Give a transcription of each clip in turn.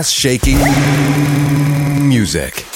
Ass shaking music.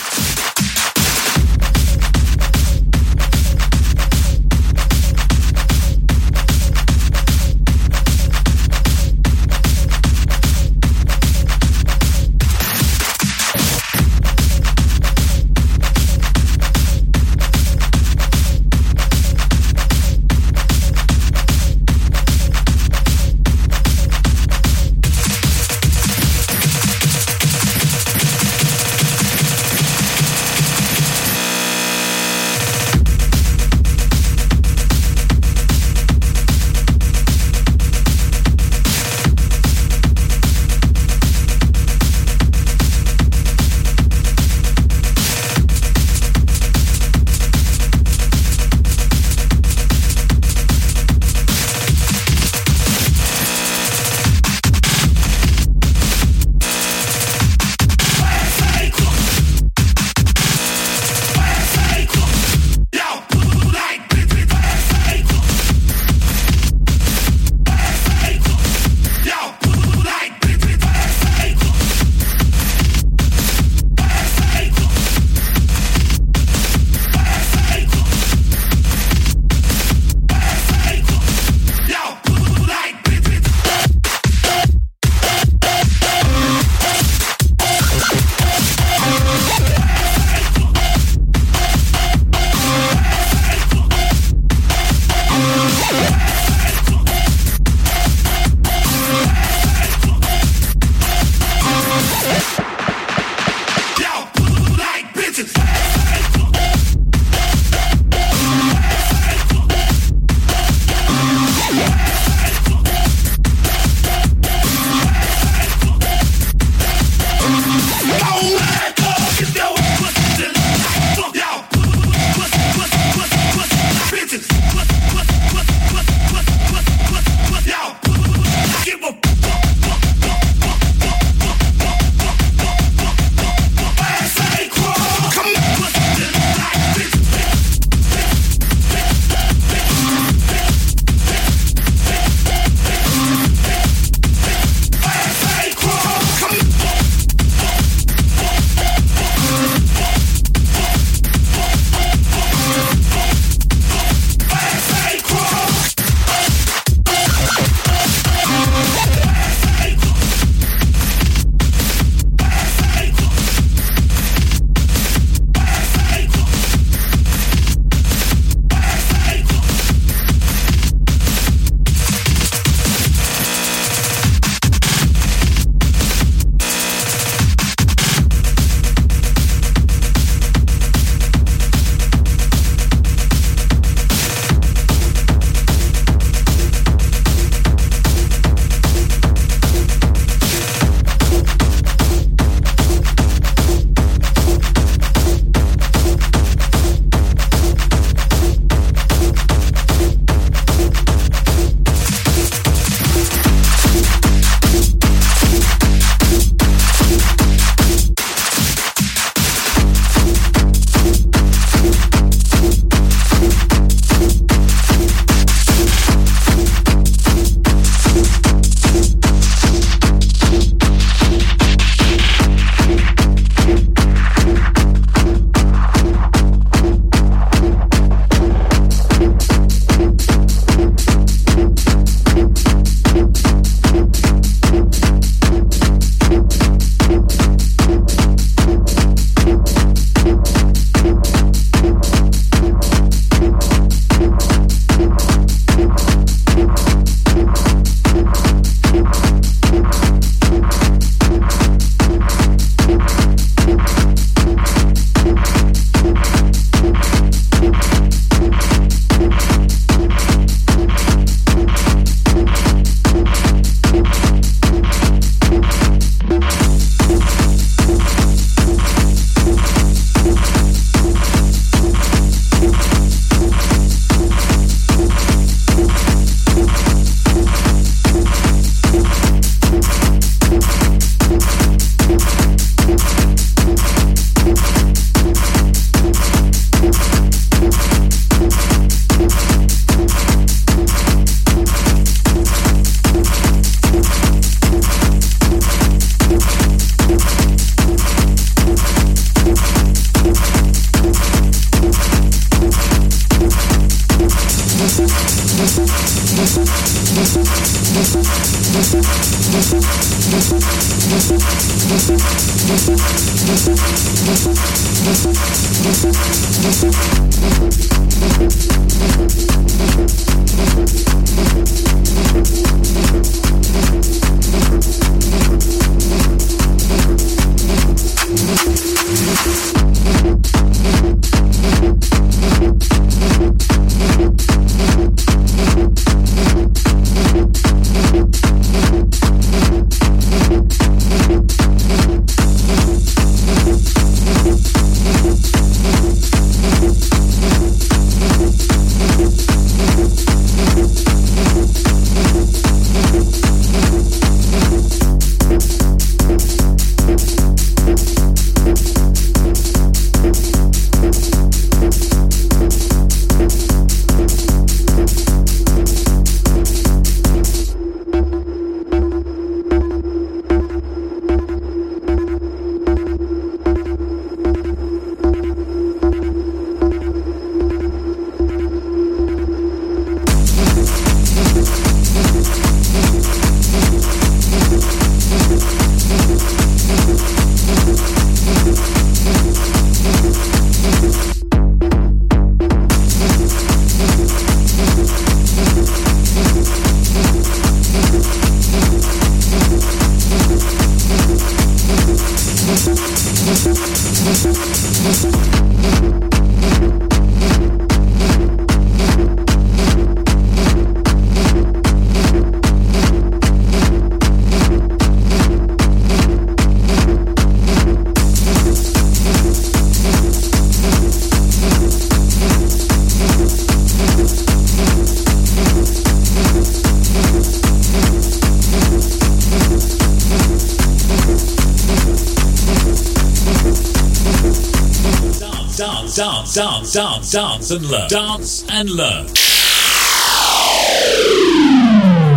Dance, dance and learn. Dance and learn.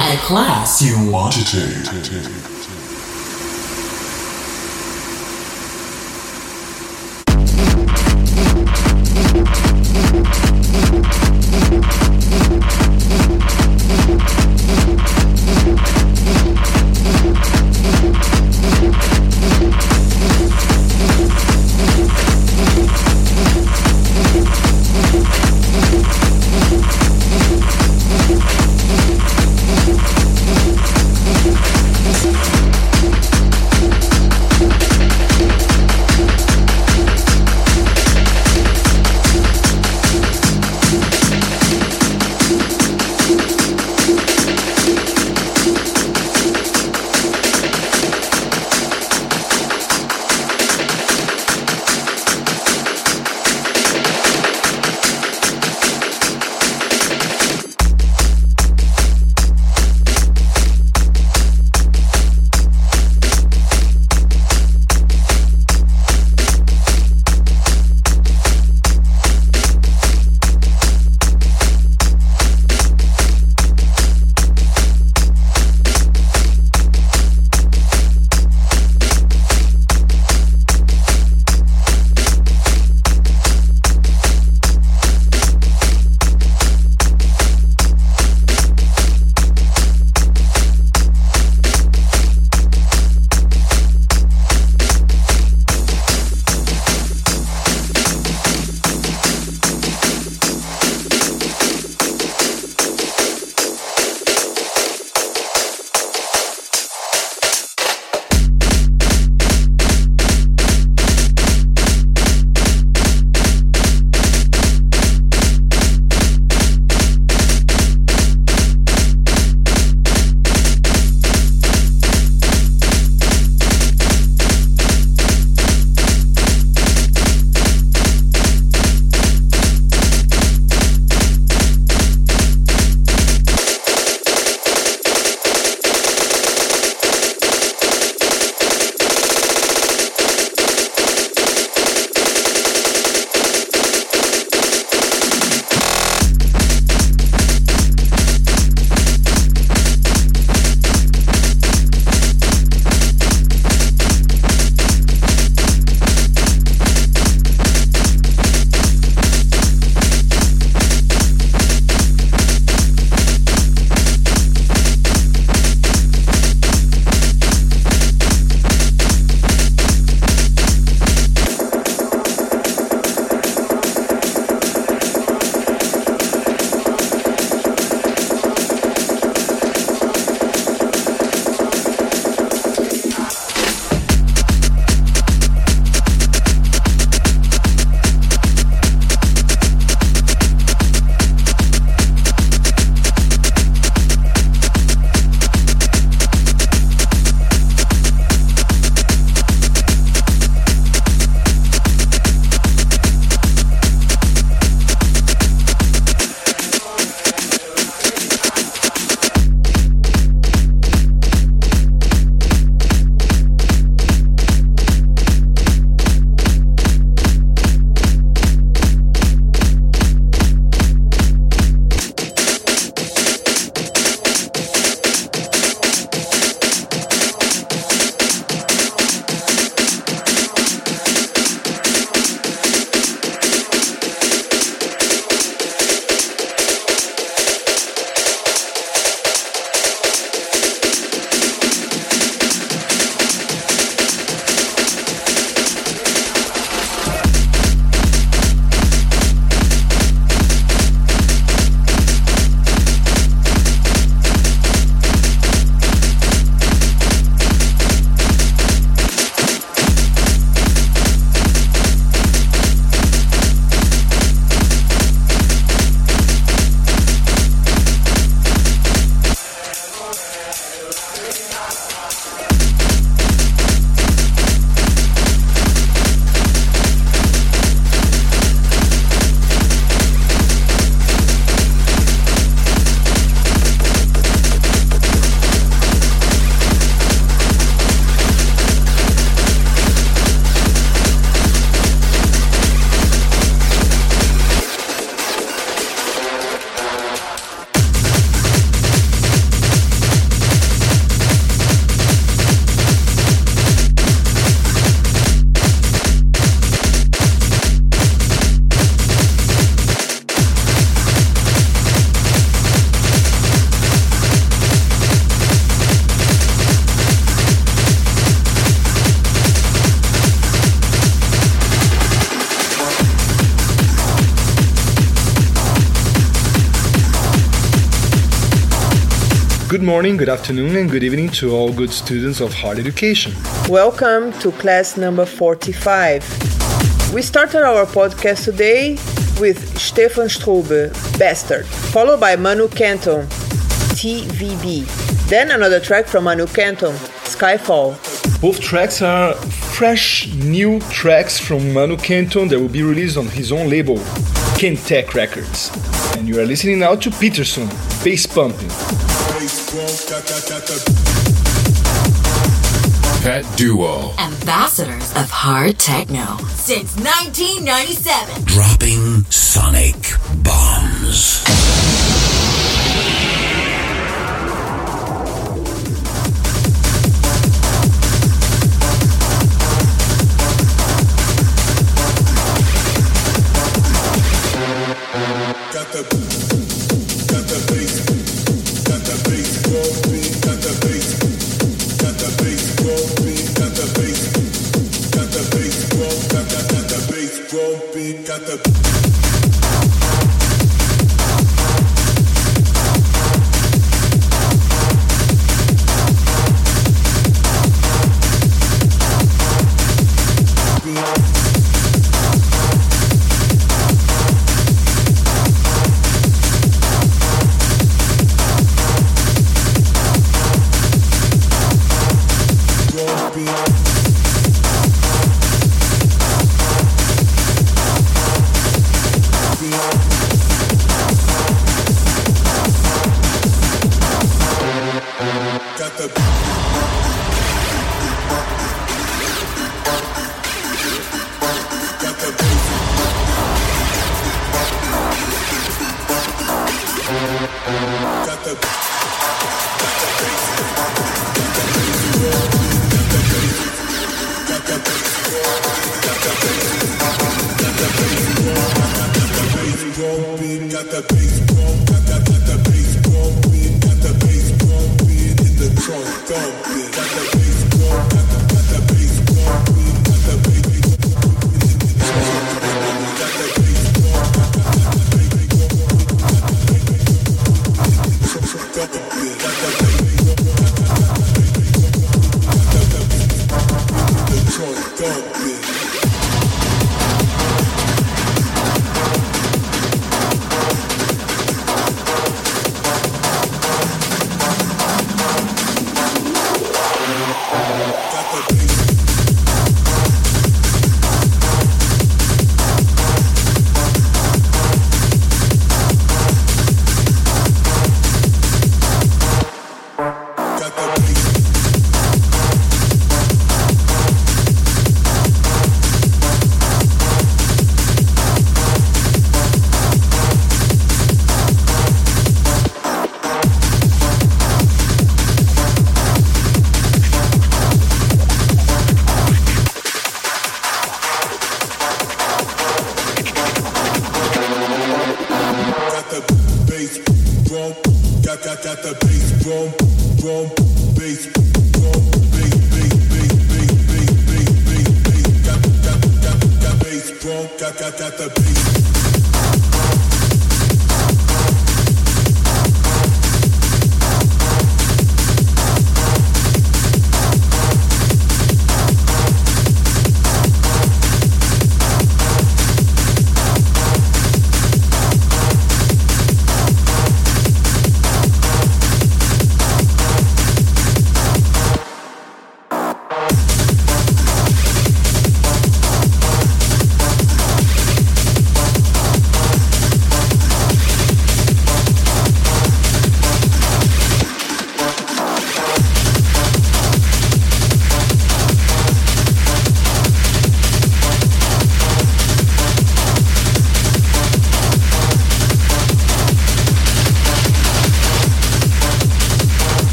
A class you want to take. Morning, good afternoon, and good evening to all good students of hard education. Welcome to class number 45. We started our podcast today with Stephan Strube, Bastard, followed by Manu Kenton, TVB. Then another track from Manu Kenton, Skyfall. Both tracks are fresh new tracks from Manu Kenton that will be released on his own label, Kentech Records. And you are listening now to Peterson, Bass Pumping. Pet Duo. Ambassadors of hard techno since 1997. Dropping sonic bombs.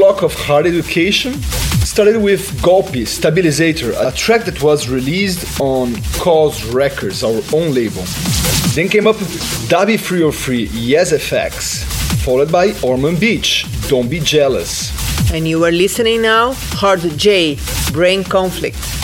Block of Hard Education started with Golpe Stabilizator, a track that was released on Cause Records, our own label. Then came up Dabih303, Yes FX, followed by Orman Bitch, Don't Be Jealous. And you are listening now, Hard J, Brain Conflict.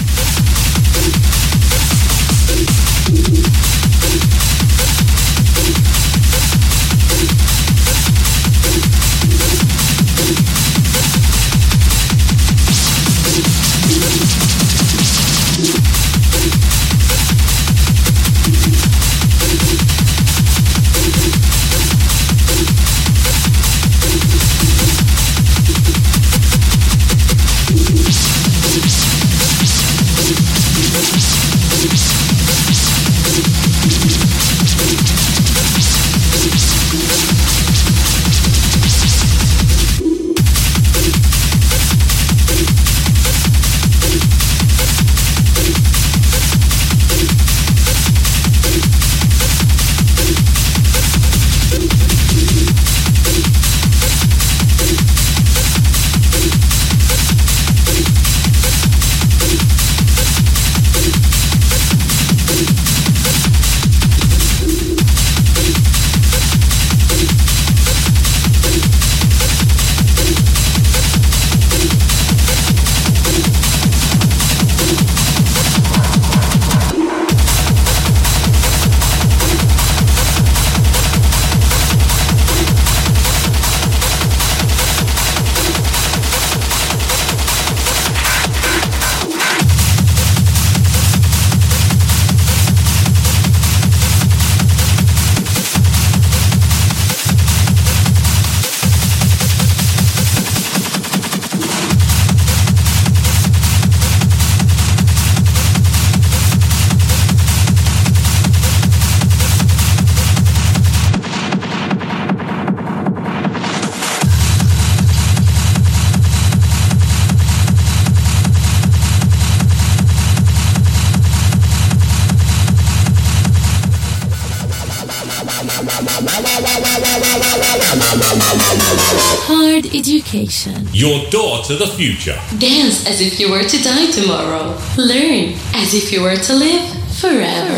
Your door to the future. Dance as if you were to die tomorrow. Learn as if you were to live forever.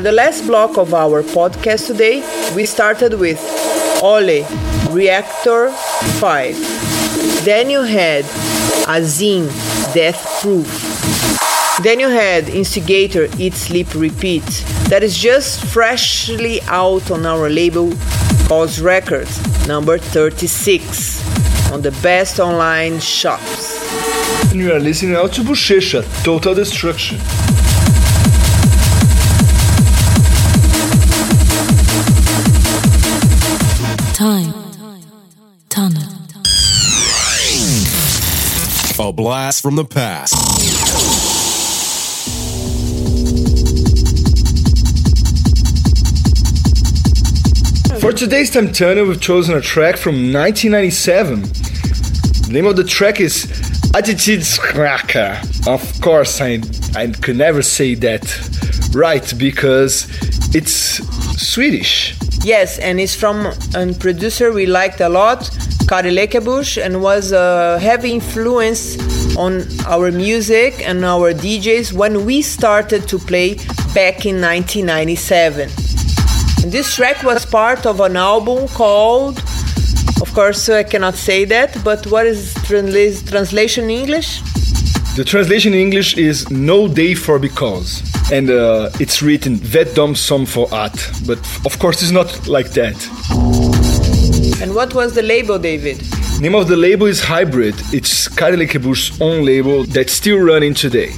For the last block of our podcast today, we started with Olle, Reaktor 5. Then you had Asin, Death Proof. Then you had Instigator, Eat, Sleep, Repeat. That is just freshly out on our label Cause Records, number 36, on the best online shops. And you are listening out to Buchecha, Total Destruction. A blast from the past. For today's Time Tunnel, we've chosen a track from 1997. The name of the track is Attitydskrakka. Of course, I, I could never say that right because it's Swedish. Yes, and it's from a producer we liked a lot, Cari Lekebusch, and was a heavy influence on our music and our DJs when we started to play back in 1997. And this track was part of an album called, of course, I cannot say that, but what is transla- translation in English? The translation in English is No Day for Because. And uh, it's written Vet dom som for at. But of course, it's not like that. And what was the label, David? Name of the label is Hybrid. It's Cari Lekebusch's own label that's still running today.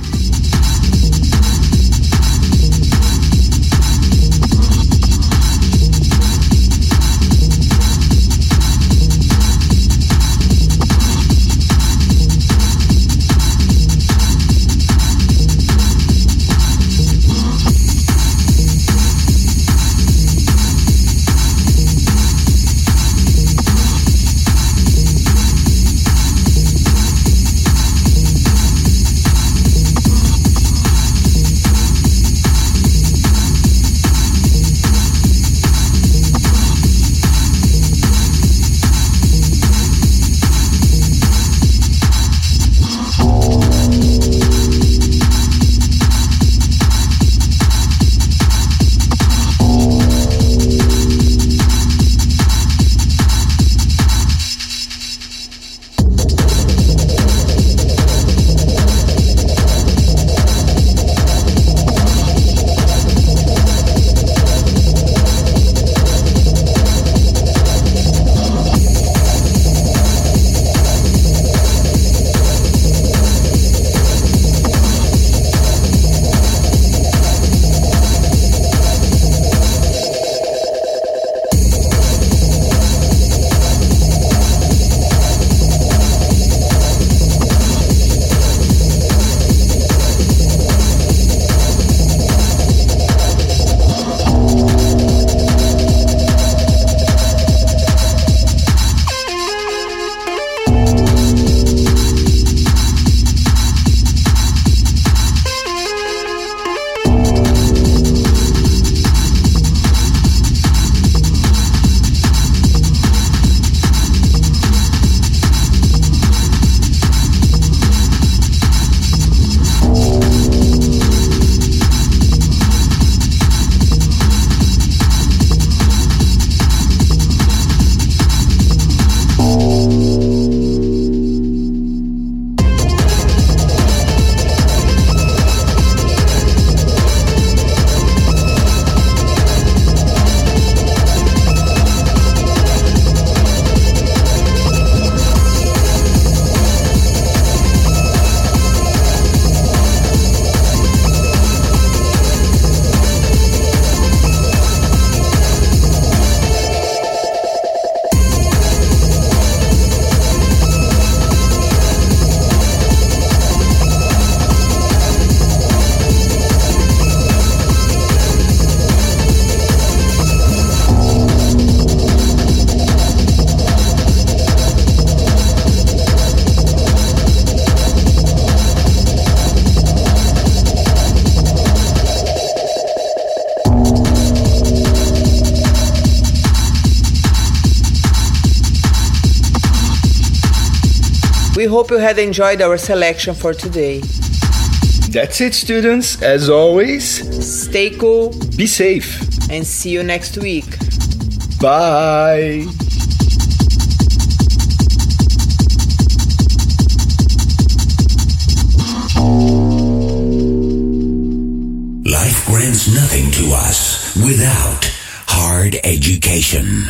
Hope you had enjoyed our selection for today. That's it, students. As always, Stay cool be safe. and see you next week. Bye. Life grants nothing to us without hard education.